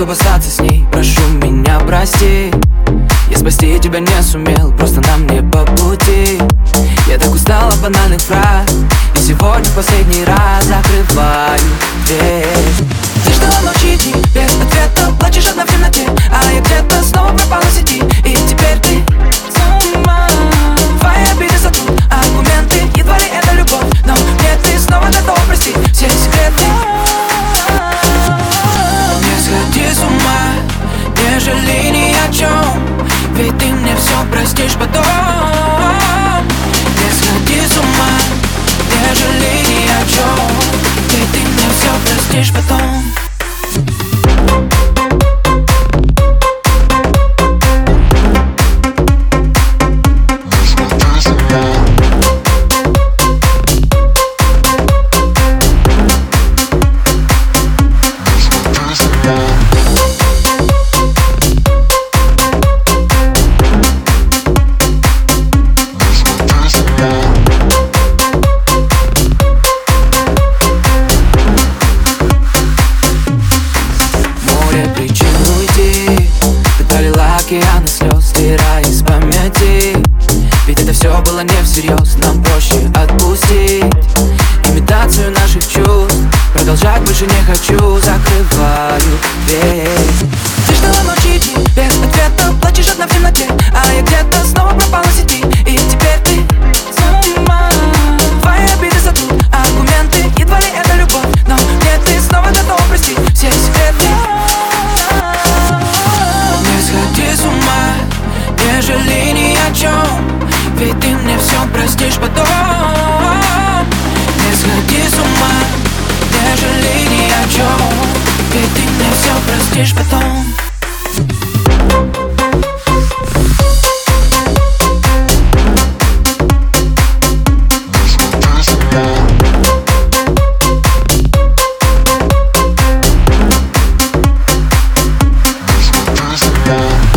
чтобы остаться с ней. Прошу меня прости Я спасти тебя не сумел Просто нам не по пути. Я так устал от банальных фраз И сегодня в последний раз закрываю дверь. Ты ждала ночи Не жалей ни о чем Ведь ты мне все простишь потом. Не сходи с ума Не жалей ни о чем Ведь ты мне все простишь потом океаны слез, стирая из памяти. Ведь это все было не всерьез Нам проще отпустить Имитацию наших чувств. Продолжать больше не хочу Закрываю все простишь потом. Не сходи с ума, даже линия о чем Ведь ты мне все простишь потом. Yeah.